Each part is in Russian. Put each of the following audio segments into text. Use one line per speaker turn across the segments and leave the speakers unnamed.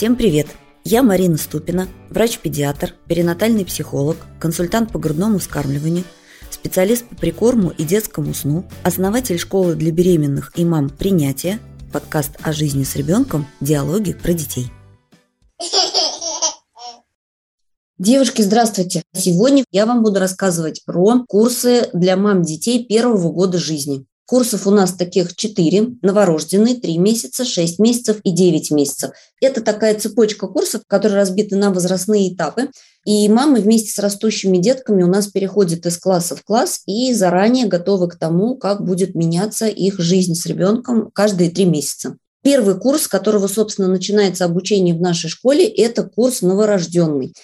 Всем привет! Я Марина Ступина, врач-педиатр, перинатальный психолог, консультант по грудному вскармливанию, специалист по прикорму и детскому сну, основатель школы для беременных и мам принятия, подкаст о жизни с ребенком, диалоги про детей. Девушки, здравствуйте! Сегодня я вам буду рассказывать про курсы для мам детей первого года жизни. Курсов у нас таких 4. Новорожденный 3 месяца, 6 месяцев и 9 месяцев. Это такая цепочка курсов, которые разбиты на возрастные этапы. И мамы вместе с растущими детками у нас переходят из класса в класс и заранее готовы к тому, как будет меняться их жизнь с ребенком каждые 3 месяца. Первый курс, с которого, собственно, начинается обучение в нашей школе, это курс новорожденный.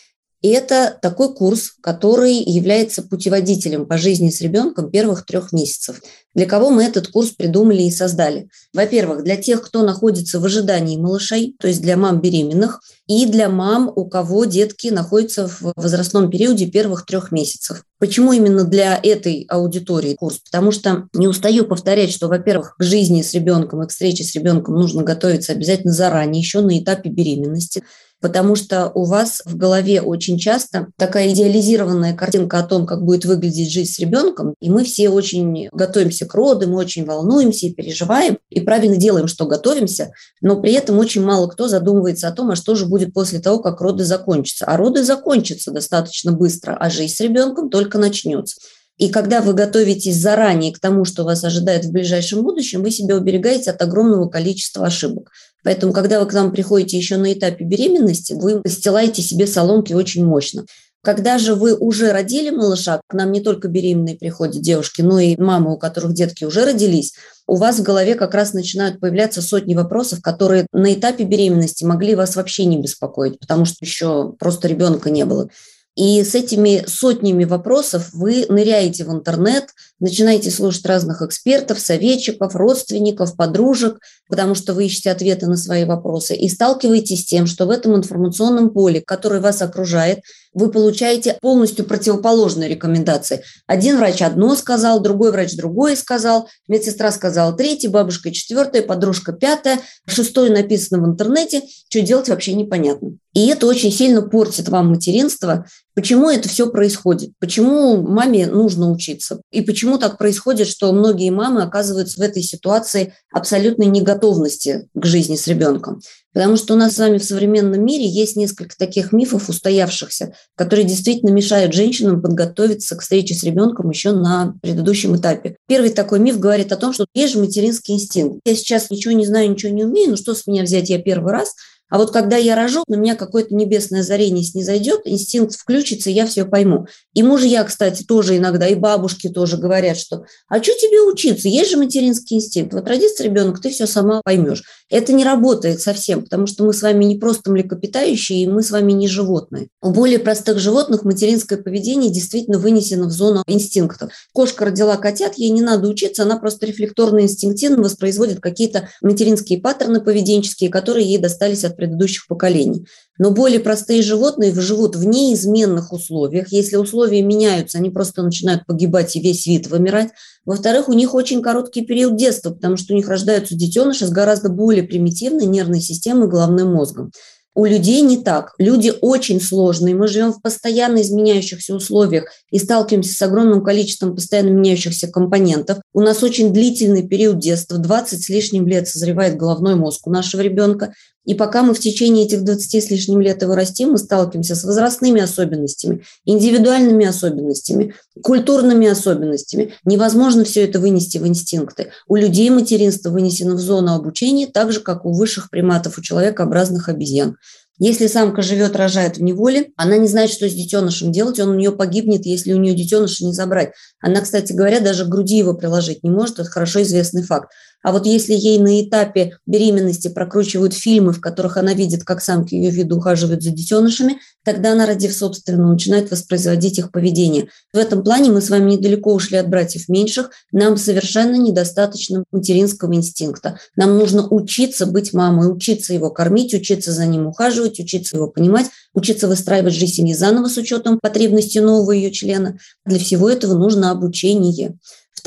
И это такой курс, который является путеводителем по жизни с ребенком первых трех месяцев. Для кого мы этот курс придумали и создали? Во-первых, для тех, кто находится в ожидании малышей, то есть для мам беременных, и для мам, у кого детки находятся в возрастном периоде первых трех месяцев. Почему именно для этой аудитории курс? Потому что не устаю повторять, что, во-первых, к жизни с ребенком и к встрече с ребенком нужно готовиться обязательно заранее, еще на этапе беременности потому что у вас в голове очень часто такая идеализированная картинка о том, как будет выглядеть жизнь с ребенком, и мы все очень готовимся к роду, мы очень волнуемся и переживаем, и правильно делаем, что готовимся, но при этом очень мало кто задумывается о том, а что же будет после того, как роды закончатся. А роды закончатся достаточно быстро, а жизнь с ребенком только начнется. И когда вы готовитесь заранее к тому, что вас ожидает в ближайшем будущем, вы себя уберегаете от огромного количества ошибок. Поэтому, когда вы к нам приходите еще на этапе беременности, вы стилаете себе соломки очень мощно. Когда же вы уже родили малыша, к нам не только беременные приходят девушки, но и мамы, у которых детки уже родились, у вас в голове как раз начинают появляться сотни вопросов, которые на этапе беременности могли вас вообще не беспокоить, потому что еще просто ребенка не было. И с этими сотнями вопросов вы ныряете в интернет, начинаете слушать разных экспертов, советчиков, родственников, подружек, потому что вы ищете ответы на свои вопросы, и сталкиваетесь с тем, что в этом информационном поле, которое вас окружает, вы получаете полностью противоположные рекомендации. Один врач одно сказал, другой врач другое сказал, медсестра сказала третье, бабушка четвертое, подружка пятое, шестое написано в интернете, что делать вообще непонятно. И это очень сильно портит вам материнство. Почему это все происходит? Почему маме нужно учиться? И почему так происходит, что многие мамы оказываются в этой ситуации абсолютной неготовности к жизни с ребенком? Потому что у нас с вами в современном мире есть несколько таких мифов устоявшихся, которые действительно мешают женщинам подготовиться к встрече с ребенком еще на предыдущем этапе. Первый такой миф говорит о том, что есть же материнский инстинкт. Я сейчас ничего не знаю, ничего не умею, ну что с меня взять, я первый раз – а вот когда я рожу, на меня какое-то небесное озарение снизойдет, инстинкт включится, и я все пойму. И мужья, кстати, тоже иногда, и бабушки тоже говорят, что «а что тебе учиться? Есть же материнский инстинкт. Вот родится ребенок, ты все сама поймешь». Это не работает совсем, потому что мы с вами не просто млекопитающие, и мы с вами не животные. У более простых животных материнское поведение действительно вынесено в зону инстинктов. Кошка родила котят, ей не надо учиться, она просто рефлекторно инстинктивно воспроизводит какие-то материнские паттерны поведенческие, которые ей достались от предыдущих поколений. Но более простые животные живут в неизменных условиях. Если условия меняются, они просто начинают погибать и весь вид вымирать. Во-вторых, у них очень короткий период детства, потому что у них рождаются детеныши с гораздо более примитивной нервной системой и головным мозгом. У людей не так. Люди очень сложные. Мы живем в постоянно изменяющихся условиях и сталкиваемся с огромным количеством постоянно меняющихся компонентов. У нас очень длительный период детства. 20 с лишним лет созревает головной мозг у нашего ребенка. И пока мы в течение этих 20 с лишним лет его растим, мы сталкиваемся с возрастными особенностями, индивидуальными особенностями, культурными особенностями. Невозможно все это вынести в инстинкты. У людей материнство вынесено в зону обучения, так же, как у высших приматов, у человекообразных обезьян. Если самка живет, рожает в неволе, она не знает, что с детенышем делать, он у нее погибнет, если у нее детеныша не забрать. Она, кстати говоря, даже к груди его приложить не может, это хорошо известный факт. А вот если ей на этапе беременности прокручивают фильмы, в которых она видит, как самки ее вида ухаживают за детенышами, тогда она, родив собственно, начинает воспроизводить их поведение. В этом плане мы с вами недалеко ушли от братьев меньших. Нам совершенно недостаточно материнского инстинкта. Нам нужно учиться быть мамой, учиться его кормить, учиться за ним ухаживать, учиться его понимать, учиться выстраивать жизнь семьи заново с учетом потребностей нового ее члена. Для всего этого нужно обучение.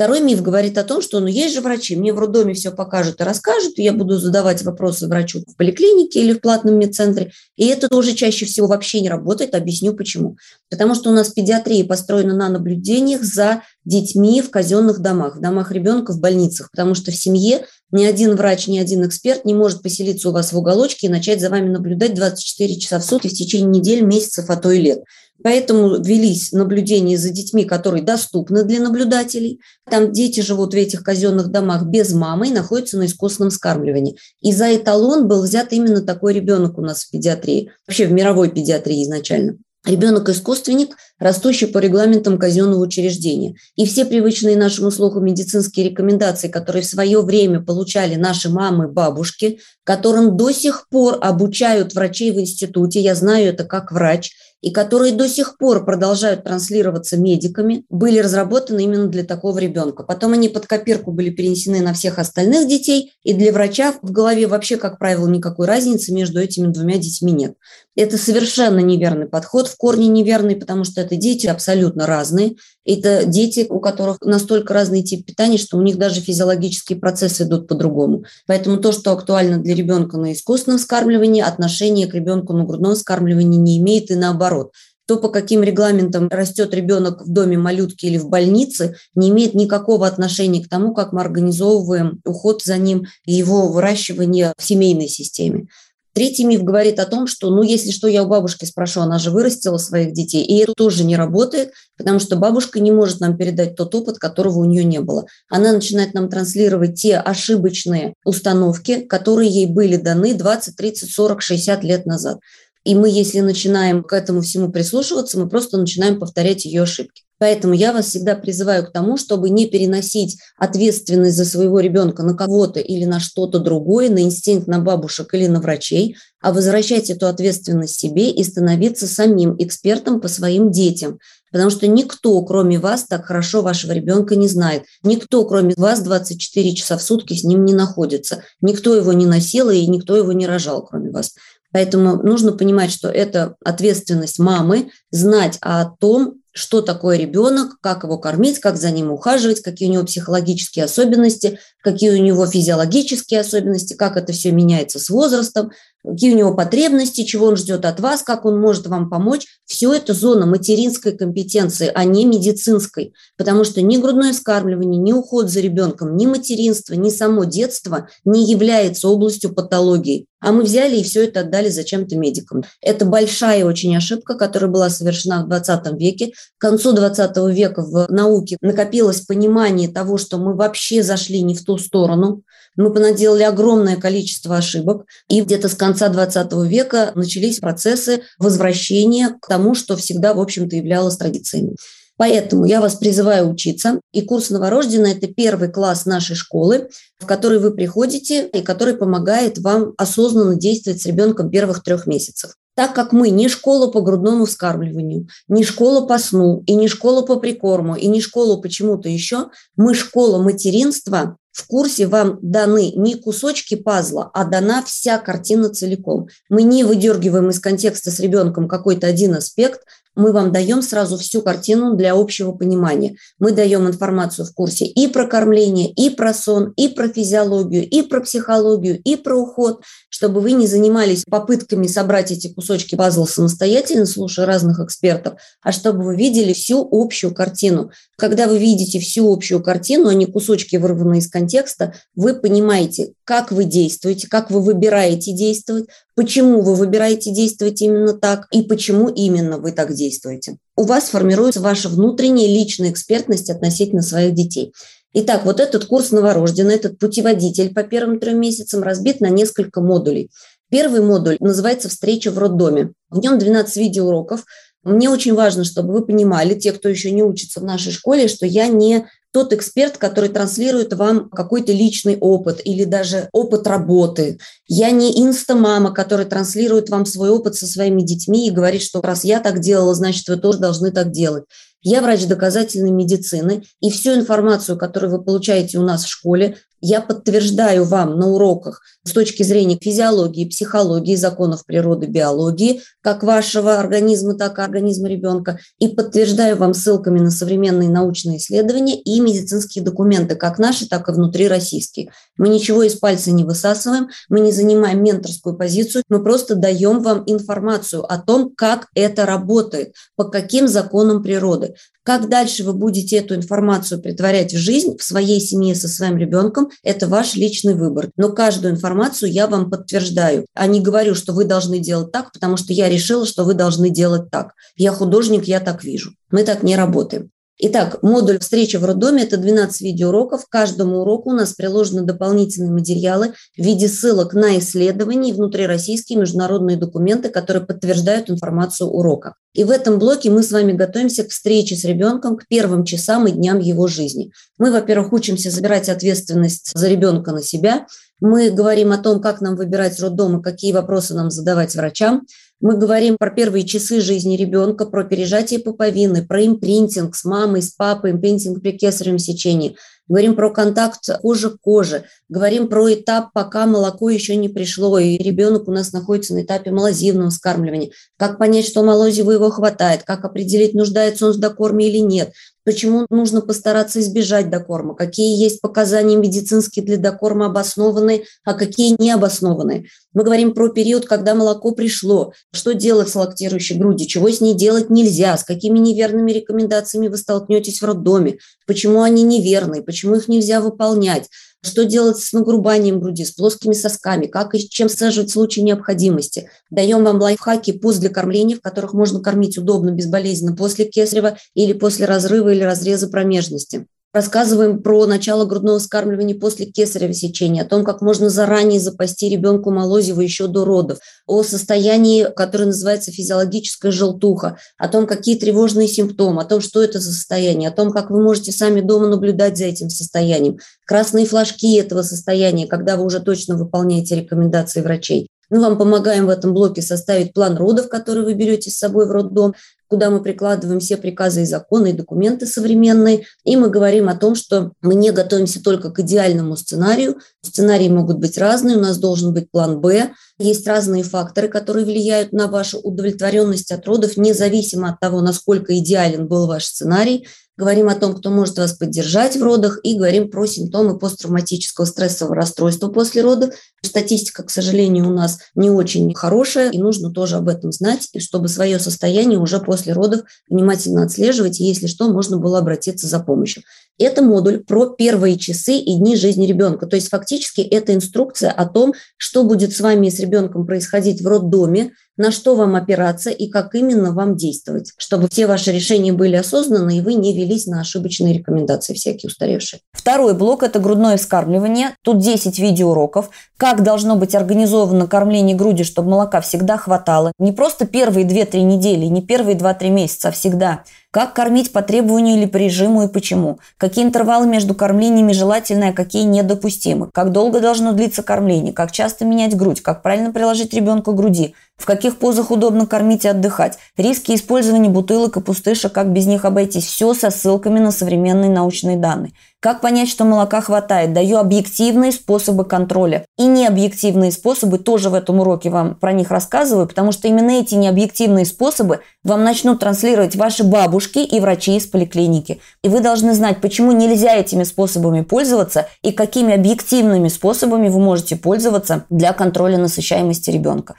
Второй миф говорит о том, что ну есть же врачи, мне в роддоме все покажут и расскажут, и я буду задавать вопросы врачу в поликлинике или в платном медцентре. И это тоже чаще всего вообще не работает. Объясню почему. Потому что у нас педиатрия построена на наблюдениях за детьми в казенных домах, в домах ребенка, в больницах. Потому что в семье ни один врач, ни один эксперт не может поселиться у вас в уголочке и начать за вами наблюдать 24 часа в сутки в течение недель, месяцев, а то и лет. Поэтому велись наблюдения за детьми, которые доступны для наблюдателей. Там дети живут в этих казенных домах без мамы и находятся на искусственном скармливании. И за эталон был взят именно такой ребенок у нас в педиатрии, вообще в мировой педиатрии изначально. Ребенок-искусственник, растущий по регламентам казенного учреждения. И все привычные нашему слуху медицинские рекомендации, которые в свое время получали наши мамы, бабушки, которым до сих пор обучают врачей в институте, я знаю это как врач – и которые до сих пор продолжают транслироваться медиками, были разработаны именно для такого ребенка. Потом они под копирку были перенесены на всех остальных детей, и для врача в голове вообще, как правило, никакой разницы между этими двумя детьми нет. Это совершенно неверный подход, в корне неверный, потому что это дети абсолютно разные. Это дети, у которых настолько разный тип питания, что у них даже физиологические процессы идут по-другому. Поэтому то, что актуально для ребенка на искусственном скармливании, отношение к ребенку на грудном скармливании не имеет и наоборот то, по каким регламентам растет ребенок в доме малютки или в больнице, не имеет никакого отношения к тому, как мы организовываем уход за ним и его выращивание в семейной системе. Третий миф говорит о том, что, ну, если что, я у бабушки спрошу, она же вырастила своих детей. И это тоже не работает, потому что бабушка не может нам передать тот опыт, которого у нее не было. Она начинает нам транслировать те ошибочные установки, которые ей были даны 20, 30, 40, 60 лет назад. И мы, если начинаем к этому всему прислушиваться, мы просто начинаем повторять ее ошибки. Поэтому я вас всегда призываю к тому, чтобы не переносить ответственность за своего ребенка на кого-то или на что-то другое, на инстинкт, на бабушек или на врачей, а возвращать эту ответственность себе и становиться самим экспертом по своим детям. Потому что никто, кроме вас, так хорошо вашего ребенка не знает. Никто, кроме вас, 24 часа в сутки с ним не находится. Никто его не носил и никто его не рожал, кроме вас. Поэтому нужно понимать, что это ответственность мамы, знать о том, что такое ребенок, как его кормить, как за ним ухаживать, какие у него психологические особенности, какие у него физиологические особенности, как это все меняется с возрастом, какие у него потребности, чего он ждет от вас, как он может вам помочь. Все это зона материнской компетенции, а не медицинской, потому что ни грудное скармливание, ни уход за ребенком, ни материнство, ни само детство не является областью патологии. А мы взяли и все это отдали зачем-то медикам. Это большая очень ошибка, которая была совершена в 20 веке. К концу 20 века в науке накопилось понимание того, что мы вообще зашли не в ту сторону, мы понаделали огромное количество ошибок, и где-то с конца 20 века начались процессы возвращения к тому, что всегда, в общем-то, являлось традициями. Поэтому я вас призываю учиться. И курс новорожденный – это первый класс нашей школы, в который вы приходите и который помогает вам осознанно действовать с ребенком первых трех месяцев. Так как мы не школа по грудному вскармливанию, не школа по сну, и не школа по прикорму, и не школа почему-то еще, мы школа материнства, в курсе вам даны не кусочки пазла, а дана вся картина целиком. Мы не выдергиваем из контекста с ребенком какой-то один аспект, мы вам даем сразу всю картину для общего понимания. Мы даем информацию в курсе и про кормление, и про сон, и про физиологию, и про психологию, и про уход, чтобы вы не занимались попытками собрать эти кусочки пазла самостоятельно, слушая разных экспертов, а чтобы вы видели всю общую картину. Когда вы видите всю общую картину, а не кусочки, вырванные из контекста, вы понимаете, как вы действуете, как вы выбираете действовать, почему вы выбираете действовать именно так и почему именно вы так действуете. У вас формируется ваша внутренняя личная экспертность относительно своих детей. Итак, вот этот курс новорожденный, этот путеводитель по первым трем месяцам разбит на несколько модулей. Первый модуль называется «Встреча в роддоме». В нем 12 видеоуроков. Мне очень важно, чтобы вы понимали, те, кто еще не учится в нашей школе, что я не тот эксперт, который транслирует вам какой-то личный опыт или даже опыт работы. Я не инста-мама, которая транслирует вам свой опыт со своими детьми и говорит, что раз я так делала, значит, вы тоже должны так делать. Я врач доказательной медицины, и всю информацию, которую вы получаете у нас в школе, Я подтверждаю вам на уроках с точки зрения физиологии, психологии, законов природы, биологии, как вашего организма, так и организма ребенка, и подтверждаю вам ссылками на современные научные исследования и медицинские документы, как наши, так и внутрироссийские. Мы ничего из пальца не высасываем, мы не занимаем менторскую позицию, мы просто даем вам информацию о том, как это работает, по каким законам природы. Как дальше вы будете эту информацию притворять в жизнь в своей семье со своим ребенком, это ваш личный выбор. Но каждую информацию я вам подтверждаю, а не говорю, что вы должны делать так, потому что я решила, что вы должны делать так. Я художник, я так вижу. Мы так не работаем. Итак, модуль «Встреча в роддоме» – это 12 видеоуроков. К каждому уроку у нас приложены дополнительные материалы в виде ссылок на исследования и внутрироссийские международные документы, которые подтверждают информацию урока. И в этом блоке мы с вами готовимся к встрече с ребенком, к первым часам и дням его жизни. Мы, во-первых, учимся забирать ответственность за ребенка на себя. Мы говорим о том, как нам выбирать роддом и какие вопросы нам задавать врачам. Мы говорим про первые часы жизни ребенка, про пережатие пуповины, про импринтинг с мамой, с папой, импринтинг при кесаревом сечении. Говорим про контакт кожи к коже. Говорим про этап, пока молоко еще не пришло, и ребенок у нас находится на этапе малозивного вскармливания. Как понять, что молозива его хватает, как определить, нуждается он в докорме или нет почему нужно постараться избежать докорма, какие есть показания медицинские для докорма обоснованные, а какие не обоснованные. Мы говорим про период, когда молоко пришло, что делать с лактирующей грудью, чего с ней делать нельзя, с какими неверными рекомендациями вы столкнетесь в роддоме, почему они неверные, почему их нельзя выполнять, что делать с нагрубанием груди, с плоскими сосками, как и чем саживать в случае необходимости. Даем вам лайфхаки пуст для кормления, в которых можно кормить удобно, безболезненно после кесарева или после разрыва или разреза промежности. Рассказываем про начало грудного вскармливания после кесарево сечения, о том, как можно заранее запасти ребенку молозиво еще до родов, о состоянии, которое называется физиологическая желтуха, о том, какие тревожные симптомы, о том, что это за состояние, о том, как вы можете сами дома наблюдать за этим состоянием, красные флажки этого состояния, когда вы уже точно выполняете рекомендации врачей. Мы вам помогаем в этом блоке составить план родов, который вы берете с собой в роддом, куда мы прикладываем все приказы и законы, и документы современные. И мы говорим о том, что мы не готовимся только к идеальному сценарию. Сценарии могут быть разные, у нас должен быть план «Б». Есть разные факторы, которые влияют на вашу удовлетворенность от родов, независимо от того, насколько идеален был ваш сценарий говорим о том, кто может вас поддержать в родах, и говорим про симптомы посттравматического стрессового расстройства после родов. Статистика, к сожалению, у нас не очень хорошая, и нужно тоже об этом знать, и чтобы свое состояние уже после родов внимательно отслеживать, и если что, можно было обратиться за помощью. Это модуль про первые часы и дни жизни ребенка. То есть фактически это инструкция о том, что будет с вами и с ребенком происходить в роддоме, на что вам опираться и как именно вам действовать, чтобы все ваши решения были осознанны и вы не велись на ошибочные рекомендации всякие устаревшие.
Второй блок – это грудное вскармливание. Тут 10 видеоуроков. Как должно быть организовано кормление грудью, чтобы молока всегда хватало. Не просто первые 2-3 недели, не первые 2-3 месяца, а всегда – как кормить по требованию или по режиму и почему? Какие интервалы между кормлениями желательны, а какие недопустимы? Как долго должно длиться кормление? Как часто менять грудь? Как правильно приложить ребенка к груди? В каких позах удобно кормить и отдыхать? Риски использования бутылок и пустышек, как без них обойтись? Все со ссылками на современные научные данные. Как понять, что молока хватает? Даю объективные способы контроля. И необъективные способы тоже в этом уроке вам про них рассказываю, потому что именно эти необъективные способы вам начнут транслировать ваши бабушки и врачи из поликлиники. И вы должны знать, почему нельзя этими способами пользоваться и какими объективными способами вы можете пользоваться для контроля насыщаемости ребенка.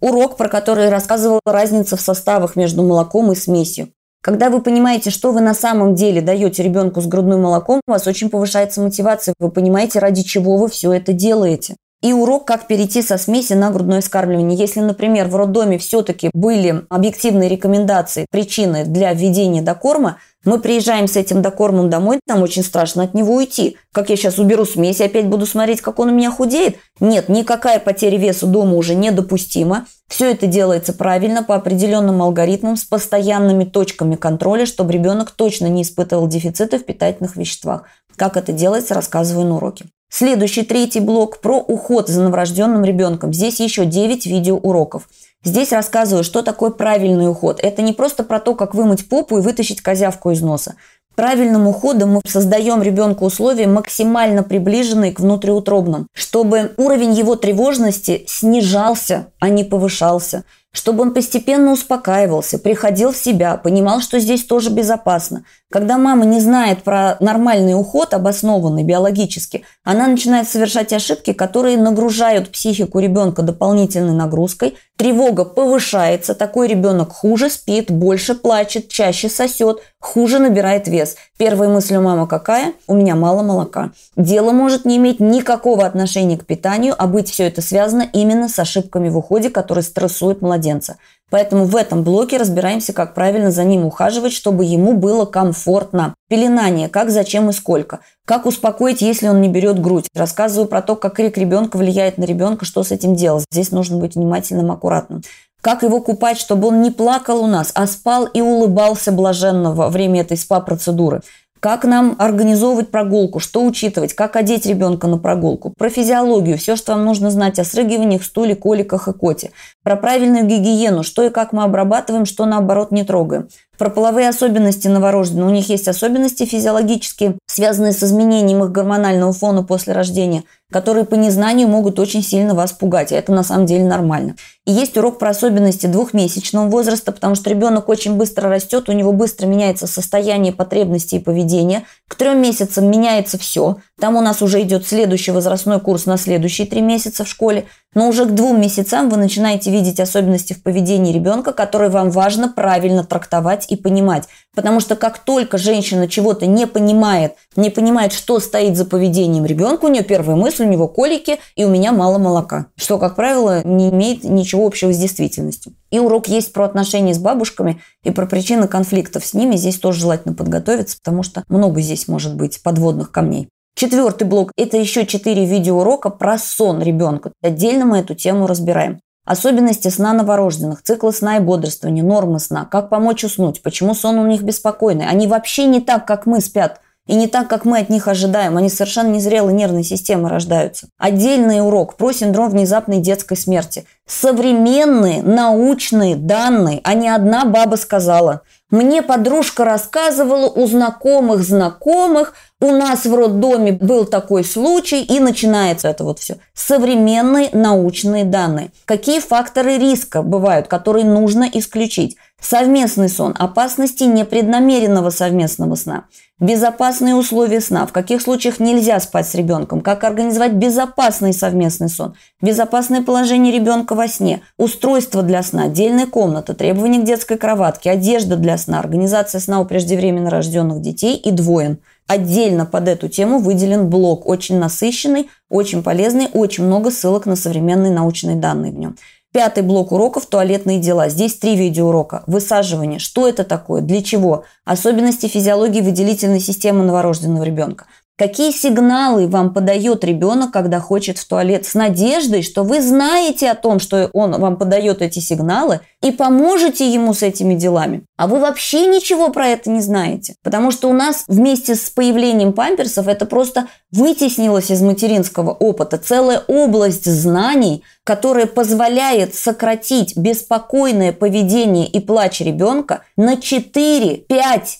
Урок, про который рассказывала разница в составах между молоком и смесью. Когда вы понимаете, что вы на самом деле даете ребенку с грудным молоком, у вас очень повышается мотивация. Вы понимаете, ради чего вы все это делаете. И урок, как перейти со смеси на грудное вскармливание. Если, например, в роддоме все-таки были объективные рекомендации, причины для введения докорма, мы приезжаем с этим докормом домой, нам очень страшно от него уйти. Как я сейчас уберу смесь и опять буду смотреть, как он у меня худеет? Нет, никакая потеря веса дома уже недопустима. Все это делается правильно, по определенным алгоритмам, с постоянными точками контроля, чтобы ребенок точно не испытывал дефициты в питательных веществах. Как это делается, рассказываю на уроке. Следующий третий блок про уход за новорожденным ребенком. Здесь еще 9 видеоуроков. Здесь рассказываю, что такое правильный уход. Это не просто про то, как вымыть попу и вытащить козявку из носа. Правильным уходом мы создаем ребенку условия максимально приближенные к внутриутробным, чтобы уровень его тревожности снижался, а не повышался чтобы он постепенно успокаивался, приходил в себя, понимал, что здесь тоже безопасно. Когда мама не знает про нормальный уход, обоснованный биологически, она начинает совершать ошибки, которые нагружают психику ребенка дополнительной нагрузкой, тревога повышается, такой ребенок хуже спит, больше плачет, чаще сосет, хуже набирает вес. Первая мысль у мамы какая? У меня мало молока. Дело может не иметь никакого отношения к питанию, а быть все это связано именно с ошибками в уходе, которые стрессуют младенца. Поэтому в этом блоке разбираемся, как правильно за ним ухаживать, чтобы ему было комфортно. Пеленание, как, зачем и сколько. Как успокоить, если он не берет грудь. Рассказываю про то, как крик ребенка влияет на ребенка, что с этим делать. Здесь нужно быть внимательным, аккуратным. Как его купать, чтобы он не плакал у нас, а спал и улыбался блаженно во время этой спа-процедуры как нам организовывать прогулку, что учитывать, как одеть ребенка на прогулку, про физиологию, все, что вам нужно знать о срыгиваниях, стуле, коликах и коте, про правильную гигиену, что и как мы обрабатываем, что наоборот не трогаем, про половые особенности новорожденных. У них есть особенности физиологические, связанные с изменением их гормонального фона после рождения, которые по незнанию могут очень сильно вас пугать. И это на самом деле нормально. И есть урок про особенности двухмесячного возраста, потому что ребенок очень быстро растет, у него быстро меняется состояние потребностей и поведения. К трем месяцам меняется все. Там у нас уже идет следующий возрастной курс на следующие три месяца в школе. Но уже к двум месяцам вы начинаете видеть особенности в поведении ребенка, которые вам важно правильно трактовать и понимать. Потому что как только женщина чего-то не понимает, не понимает, что стоит за поведением ребенка, у нее первая мысль, у него колики, и у меня мало молока. Что, как правило, не имеет ничего общего с действительностью. И урок есть про отношения с бабушками и про причины конфликтов с ними. Здесь тоже желательно подготовиться, потому что много здесь может быть подводных камней. Четвертый блок – это еще четыре видеоурока про сон ребенка. Отдельно мы эту тему разбираем. Особенности сна новорожденных, циклы сна и бодрствования, нормы сна, как помочь уснуть, почему сон у них беспокойный. Они вообще не так, как мы спят. И не так, как мы от них ожидаем. Они совершенно незрелой нервной системы рождаются. Отдельный урок про синдром внезапной детской смерти. Современные научные данные, а не одна баба сказала. Мне подружка рассказывала у знакомых знакомых, у нас в роддоме был такой случай, и начинается это вот все. Современные научные данные. Какие факторы риска бывают, которые нужно исключить? Совместный сон, опасности непреднамеренного совместного сна, безопасные условия сна, в каких случаях нельзя спать с ребенком, как организовать безопасный совместный сон, безопасное положение ребенка во сне, устройство для сна, отдельная комната, требования к детской кроватке, одежда для сна, организация сна у преждевременно рожденных детей и двоен – Отдельно под эту тему выделен блок, очень насыщенный, очень полезный, очень много ссылок на современные научные данные в нем. Пятый блок уроков – туалетные дела. Здесь три видеоурока. Высаживание. Что это такое? Для чего? Особенности физиологии выделительной системы новорожденного ребенка. Какие сигналы вам подает ребенок, когда хочет в туалет, с надеждой, что вы знаете о том, что он вам подает эти сигналы, и поможете ему с этими делами. А вы вообще ничего про это не знаете. Потому что у нас вместе с появлением памперсов это просто вытеснилось из материнского опыта. Целая область знаний, которая позволяет сократить беспокойное поведение и плач ребенка на 4-5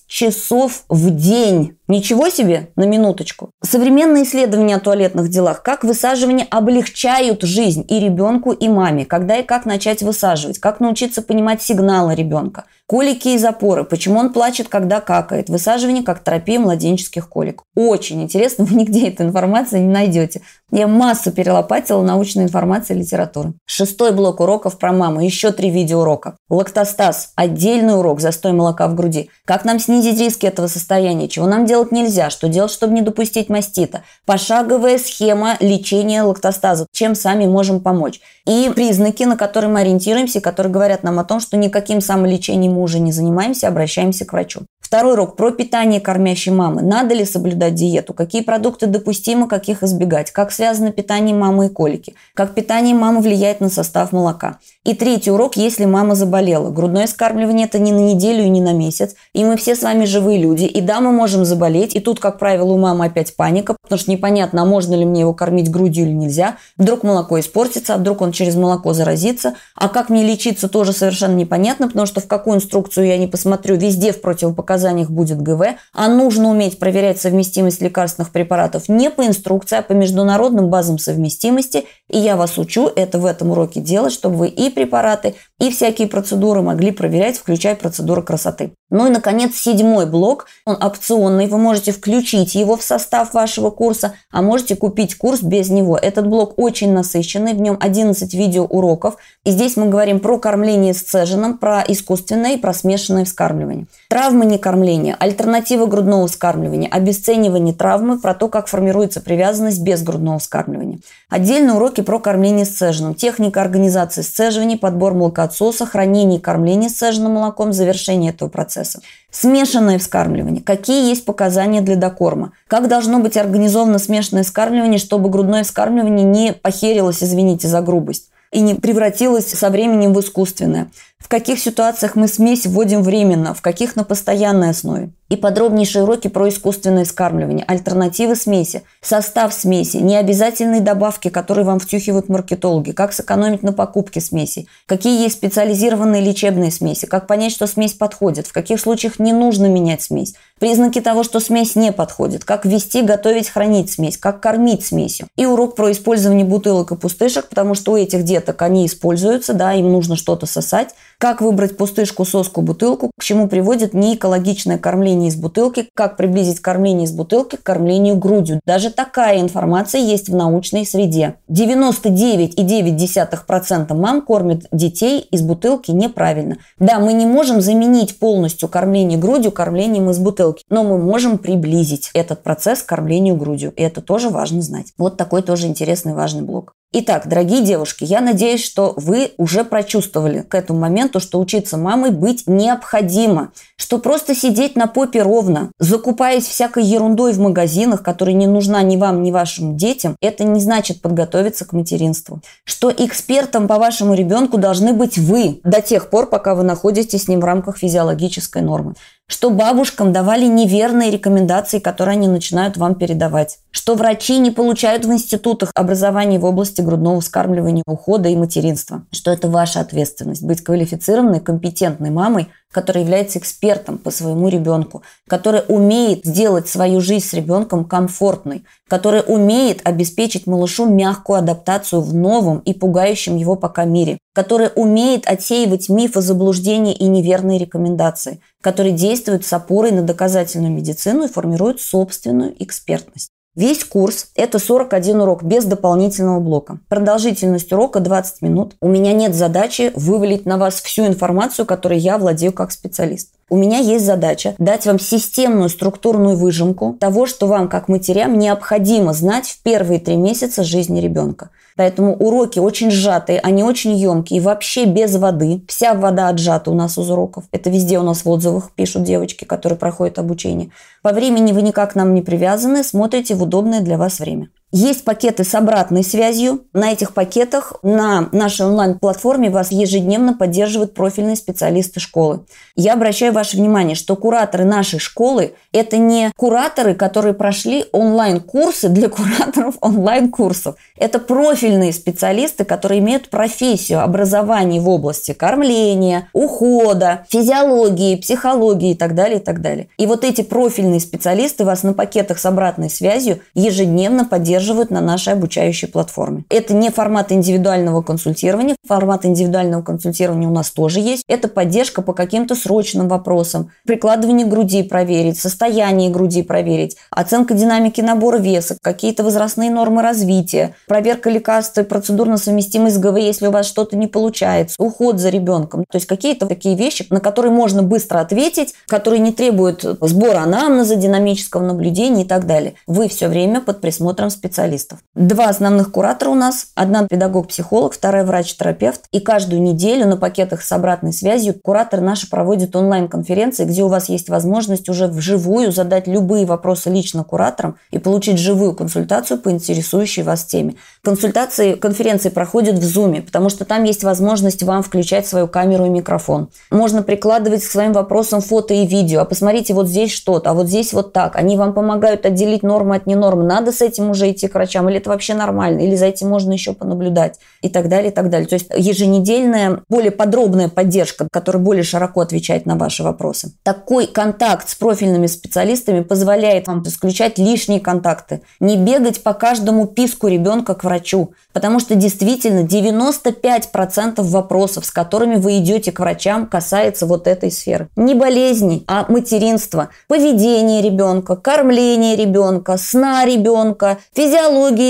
часов в день. Ничего себе, на минуточку. Современные исследования о туалетных делах, как высаживание облегчают жизнь и ребенку, и маме, когда и как начать высаживать, как научиться понимать сигналы ребенка, колики и запоры, почему он плачет, когда какает, высаживание как терапия младенческих колик. Очень интересно, вы нигде эту информацию не найдете. Я массу перелопатила научной информации и литературы. Шестой блок уроков про маму, еще три видеоурока. Лактостаз, отдельный урок, застой молока в груди. Как нам снизить риски этого состояния, чего нам делать нельзя, что делать, чтобы не допустить мастита. Пошаговая схема лечения лактостаза, чем сами можем помочь. И признаки, на которые мы ориентируемся, которые говорят нам о том, что никаким самолечением мы уже не занимаемся, обращаемся к врачу. Второй урок про питание кормящей мамы. Надо ли соблюдать диету? Какие продукты допустимы, каких избегать? Как связано питание мамы и колики? Как питание мамы влияет на состав молока? И третий урок, если мама заболела. Грудное скармливание – это не на неделю и не на месяц. И мы все с вами живые люди. И да, мы можем заболеть. И тут, как правило, у мамы опять паника, потому что непонятно, а можно ли мне его кормить грудью или нельзя. Вдруг молоко испортится, а вдруг он через молоко заразится. А как мне лечиться, тоже совершенно непонятно, потому что в какую инструкцию я не посмотрю, везде в противопоказаниях показаниях будет ГВ, а нужно уметь проверять совместимость лекарственных препаратов не по инструкции, а по международным базам совместимости. И я вас учу это в этом уроке делать, чтобы вы и препараты, и всякие процедуры могли проверять, включая процедуры красоты. Ну и, наконец, седьмой блок. Он опционный. Вы можете включить его в состав вашего курса, а можете купить курс без него. Этот блок очень насыщенный. В нем 11 видеоуроков. И здесь мы говорим про кормление сцеженным, про искусственное и про смешанное вскармливание. Травмы некормления, альтернатива грудного вскармливания, обесценивание травмы, про то, как формируется привязанность без грудного вскармливания. Отдельные уроки про кормление сцеженным, техника организации сцеживания, подбор молокоотсоса, хранение и кормление сцеженным молоком, завершение этого процесса. Смешанное вскармливание. Какие есть показания для докорма? Как должно быть организовано смешанное вскармливание, чтобы грудное вскармливание не похерилось, извините за грубость? И не превратилось со временем в искусственное. В каких ситуациях мы смесь вводим временно, в каких на постоянной основе и подробнейшие уроки про искусственное скармливание, альтернативы смеси, состав смеси, необязательные добавки, которые вам втюхивают маркетологи, как сэкономить на покупке смеси, какие есть специализированные лечебные смеси, как понять, что смесь подходит, в каких случаях не нужно менять смесь, признаки того, что смесь не подходит, как ввести, готовить, хранить смесь, как кормить смесью. И урок про использование бутылок и пустышек, потому что у этих деток они используются, да, им нужно что-то сосать, как выбрать пустышку, соску, бутылку, к чему приводит неэкологичное кормление из бутылки, как приблизить кормление из бутылки к кормлению грудью. Даже такая информация есть в научной среде. 99,9% мам кормят детей из бутылки неправильно. Да, мы не можем заменить полностью кормление грудью кормлением из бутылки, но мы можем приблизить этот процесс к кормлению грудью. И это тоже важно знать. Вот такой тоже интересный важный блок. Итак, дорогие девушки, я надеюсь, что вы уже прочувствовали к этому моменту, что учиться мамой быть необходимо, что просто сидеть на попе ровно, закупаясь всякой ерундой в магазинах, которая не нужна ни вам, ни вашим детям, это не значит подготовиться к материнству. Что экспертом по вашему ребенку должны быть вы до тех пор, пока вы находитесь с ним в рамках физиологической нормы что бабушкам давали неверные рекомендации, которые они начинают вам передавать, что врачи не получают в институтах образования в области грудного вскармливания, ухода и материнства, что это ваша ответственность быть квалифицированной, компетентной мамой, которая является экспертом по своему ребенку, которая умеет сделать свою жизнь с ребенком комфортной, которая умеет обеспечить малышу мягкую адаптацию в новом и пугающем его пока мире, которая умеет отсеивать мифы, заблуждения и неверные рекомендации, который действует с опорой на доказательную медицину и формирует собственную экспертность. Весь курс – это 41 урок без дополнительного блока. Продолжительность урока 20 минут. У меня нет задачи вывалить на вас всю информацию, которой я владею как специалист. У меня есть задача дать вам системную структурную выжимку того, что вам как матерям необходимо знать в первые три месяца жизни ребенка. Поэтому уроки очень сжатые, они очень емкие, вообще без воды. Вся вода отжата у нас из уроков. Это везде у нас в отзывах пишут девочки, которые проходят обучение. По времени вы никак нам не привязаны, смотрите в удобное для вас время. Есть пакеты с обратной связью. На этих пакетах на нашей онлайн-платформе вас ежедневно поддерживают профильные специалисты школы. Я обращаю ваше внимание, что кураторы нашей школы – это не кураторы, которые прошли онлайн-курсы для кураторов онлайн-курсов. Это профильные специалисты, которые имеют профессию, образование в области кормления, ухода, физиологии, психологии и так далее, и так далее. И вот эти профильные специалисты вас на пакетах с обратной связью ежедневно поддерживают поддерживают на нашей обучающей платформе. Это не формат индивидуального консультирования. Формат индивидуального консультирования у нас тоже есть. Это поддержка по каким-то срочным вопросам. Прикладывание груди проверить, состояние груди проверить, оценка динамики набора веса, какие-то возрастные нормы развития, проверка лекарств и процедурно совместимость с ГВ, если у вас что-то не получается, уход за ребенком. То есть какие-то такие вещи, на которые можно быстро ответить, которые не требуют сбора анамнеза, динамического наблюдения и так далее. Вы все время под присмотром специалиста специалистов. Два основных куратора у нас. Одна педагог-психолог, вторая врач-терапевт. И каждую неделю на пакетах с обратной связью куратор наши проводит онлайн-конференции, где у вас есть возможность уже вживую задать любые вопросы лично кураторам и получить живую консультацию по интересующей вас теме. Консультации, конференции проходят в Zoom, потому что там есть возможность вам включать свою камеру и микрофон. Можно прикладывать к своим вопросам фото и видео. А посмотрите, вот здесь что-то, а вот здесь вот так. Они вам помогают отделить нормы от ненормы. Надо с этим уже идти к врачам, или это вообще нормально, или за этим можно еще понаблюдать и так далее, и так далее. То есть еженедельная, более подробная поддержка, которая более широко отвечает на ваши вопросы. Такой контакт с профильными специалистами позволяет вам исключать лишние контакты, не бегать по каждому писку ребенка к врачу, потому что действительно 95% вопросов, с которыми вы идете к врачам, касается вот этой сферы. Не болезни, а материнства, поведение ребенка, кормление ребенка, сна ребенка, физиологии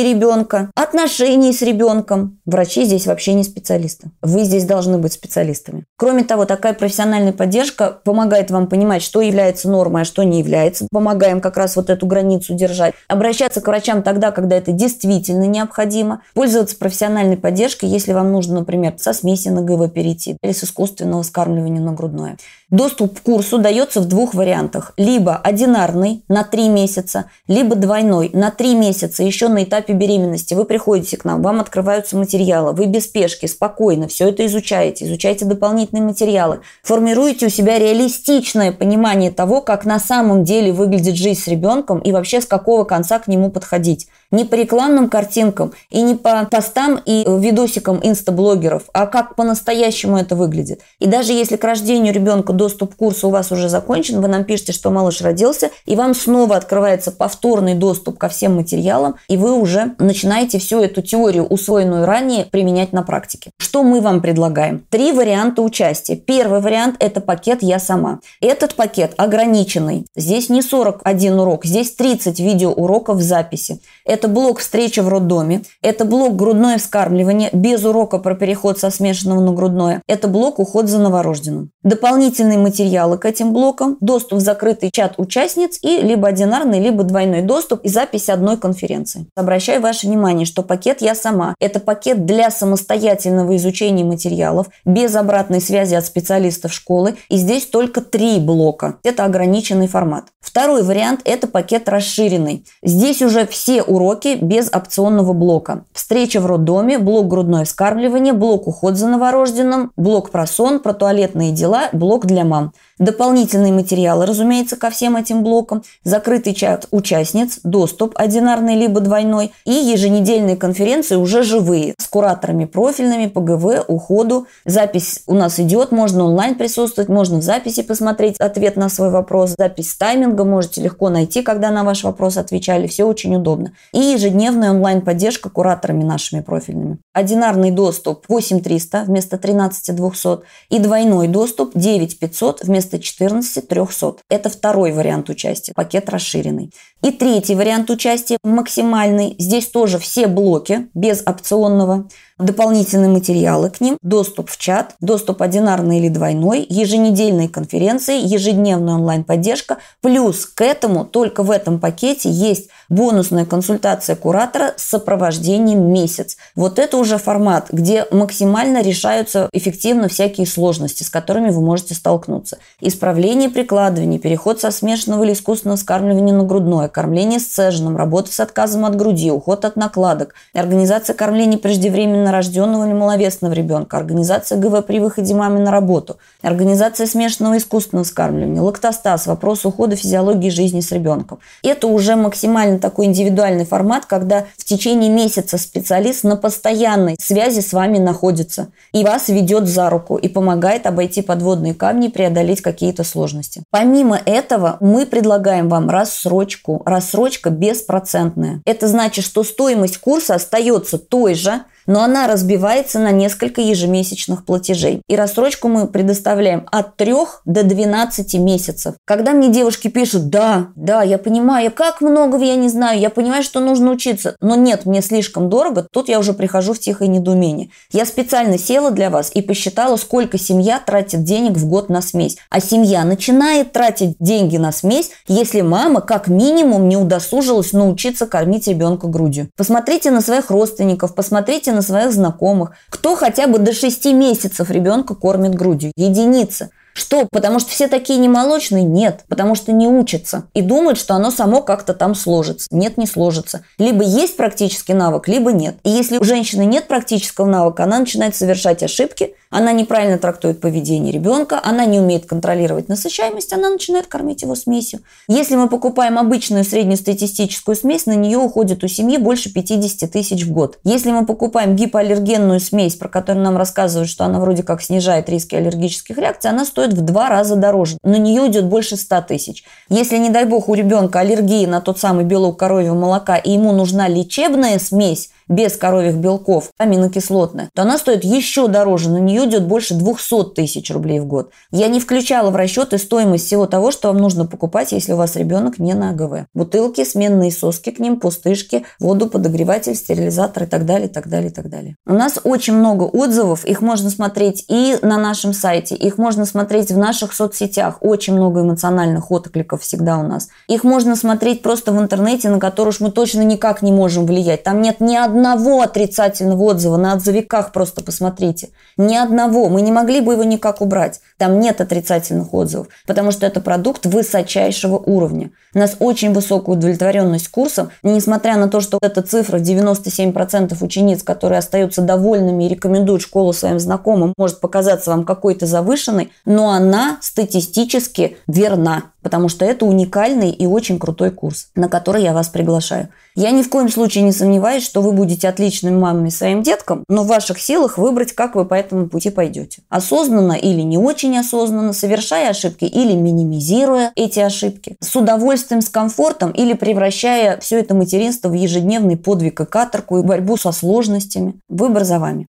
ребенка, отношений с ребенком. Врачи здесь вообще не специалисты. Вы здесь должны быть специалистами. Кроме того, такая профессиональная поддержка помогает вам понимать, что является нормой, а что не является. Помогаем как раз вот эту границу держать. Обращаться к врачам тогда, когда это действительно необходимо. Пользоваться профессиональной поддержкой, если вам нужно, например, со смеси на ГВ перейти или с искусственного скармливания на грудное. Доступ к курсу дается в двух вариантах. Либо одинарный на 3 месяца, либо двойной на 3 месяца, еще на этапе беременности. Вы приходите к нам, вам открываются материалы, вы без спешки, спокойно все это изучаете, изучаете дополнительные материалы, формируете у себя реалистичное понимание того, как на самом деле выглядит жизнь с ребенком и вообще с какого конца к нему подходить. Не по рекламным картинкам и не по постам и видосикам инстаблогеров, а как по-настоящему это выглядит. И даже если к рождению ребенка доступ к курсу у вас уже закончен, вы нам пишете, что малыш родился, и вам снова открывается повторный доступ ко всем материалам, и вы уже начинаете всю эту теорию, усвоенную ранее, применять на практике. Что мы вам предлагаем? Три варианта участия. Первый вариант – это пакет «Я сама». Этот пакет ограниченный. Здесь не 41 урок, здесь 30 видеоуроков в записи. Это блок «Встреча в роддоме», это блок «Грудное вскармливание» без урока про переход со смешанного на грудное, это блок «Уход за новорожденным». Дополнительные материалы к этим блокам, доступ в закрытый чат участниц и либо одинарный, либо двойной доступ и запись одной конференции. Обращаю ваше внимание, что пакет «Я сама» – это пакет для самостоятельного изучения материалов, без обратной связи от специалистов школы, и здесь только три блока. Это ограниченный формат. Второй вариант – это пакет расширенный. Здесь уже все уроки без опционного блока. Встреча в роддоме, блок грудное вскармливание, блок уход за новорожденным, блок про сон, про туалетные дела, блок для мам. Дополнительные материалы, разумеется, ко всем этим блокам, закрытый чат участниц, доступ одинарный либо двойной и еженедельные конференции уже живые с кураторами профильными по ГВ, уходу. Запись у нас идет, можно онлайн присутствовать, можно в записи посмотреть ответ на свой вопрос. Запись тайминга можете легко найти, когда на ваш вопрос отвечали. Все очень удобно. И ежедневная онлайн-поддержка кураторами нашими профильными. Одинарный доступ 8300 вместо 13200 и двойной доступ 9500 вместо вместо 14 300. Это второй вариант участия, пакет расширенный. И третий вариант участия максимальный. Здесь тоже все блоки без опционного дополнительные материалы к ним, доступ в чат, доступ одинарный или двойной, еженедельные конференции, ежедневная онлайн-поддержка. Плюс к этому только в этом пакете есть бонусная консультация куратора с сопровождением месяц. Вот это уже формат, где максимально решаются эффективно всякие сложности, с которыми вы можете столкнуться. Исправление прикладывания, переход со смешанного или искусственного скармливания на грудное, кормление с цеженом, работа с отказом от груди, уход от накладок, организация кормления преждевременно беременна рожденного или маловесного ребенка, организация ГВ при выходе мамы на работу, организация смешанного искусственного скармливания, лактостаз, вопрос ухода физиологии жизни с ребенком. Это уже максимально такой индивидуальный формат, когда в течение месяца специалист на постоянной связи с вами находится и вас ведет за руку и помогает обойти подводные камни преодолеть какие-то сложности. Помимо этого, мы предлагаем вам рассрочку. Рассрочка беспроцентная. Это значит, что стоимость курса остается той же, но она разбивается на несколько ежемесячных платежей. И рассрочку мы предоставляем от 3 до 12 месяцев. Когда мне девушки пишут, да, да, я понимаю, как много я не знаю, я понимаю, что нужно учиться, но нет, мне слишком дорого, тут я уже прихожу в тихое недоумение. Я специально села для вас и посчитала, сколько семья тратит денег в год на смесь. А семья начинает тратить деньги на смесь, если мама как минимум не удосужилась научиться кормить ребенка грудью. Посмотрите на своих родственников, посмотрите на своих знакомых, кто хотя бы до 6 месяцев ребенка кормит грудью. Единицы. Что? Потому что все такие немолочные? Нет. Потому что не учатся. И думают, что оно само как-то там сложится. Нет, не сложится. Либо есть практический навык, либо нет. И если у женщины нет практического навыка, она начинает совершать ошибки, она неправильно трактует поведение ребенка, она не умеет контролировать насыщаемость, она начинает кормить его смесью. Если мы покупаем обычную среднестатистическую смесь, на нее уходит у семьи больше 50 тысяч в год. Если мы покупаем гипоаллергенную смесь, про которую нам рассказывают, что она вроде как снижает риски аллергических реакций, она стоит в два раза дороже. На нее идет больше 100 тысяч. Если, не дай бог, у ребенка аллергия на тот самый белок коровьего молока, и ему нужна лечебная смесь, без коровьих белков, аминокислотная, то она стоит еще дороже. На нее идет больше 200 тысяч рублей в год. Я не включала в расчеты стоимость всего того, что вам нужно покупать, если у вас ребенок не на АГВ. Бутылки, сменные соски к ним, пустышки, воду, подогреватель, стерилизатор и так далее, и так далее, и так далее. У нас очень много отзывов, их можно смотреть и на нашем сайте, их можно смотреть в наших соцсетях. Очень много эмоциональных откликов всегда у нас. Их можно смотреть просто в интернете, на который уж мы точно никак не можем влиять. Там нет ни одной одного отрицательного отзыва на отзывиках просто посмотрите. Ни одного. Мы не могли бы его никак убрать. Там нет отрицательных отзывов, потому что это продукт высочайшего уровня. У нас очень высокая удовлетворенность курсом, несмотря на то, что эта цифра 97% учениц, которые остаются довольными и рекомендуют школу своим знакомым, может показаться вам какой-то завышенной, но она статистически верна потому что это уникальный и очень крутой курс, на который я вас приглашаю. Я ни в коем случае не сомневаюсь, что вы будете отличными мамами своим деткам, но в ваших силах выбрать, как вы по этому пути пойдете. Осознанно или не очень осознанно, совершая ошибки или минимизируя эти ошибки, с удовольствием, с комфортом или превращая все это материнство в ежедневный подвиг и каторку и борьбу со сложностями. Выбор за вами.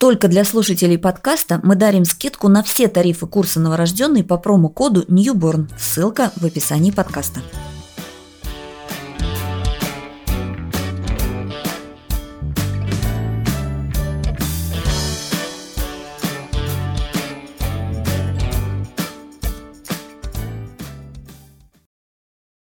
Только для слушателей подкаста мы дарим скидку на все тарифы курса новорожденный по промокоду NEWBORN. Ссылка в описании подкаста.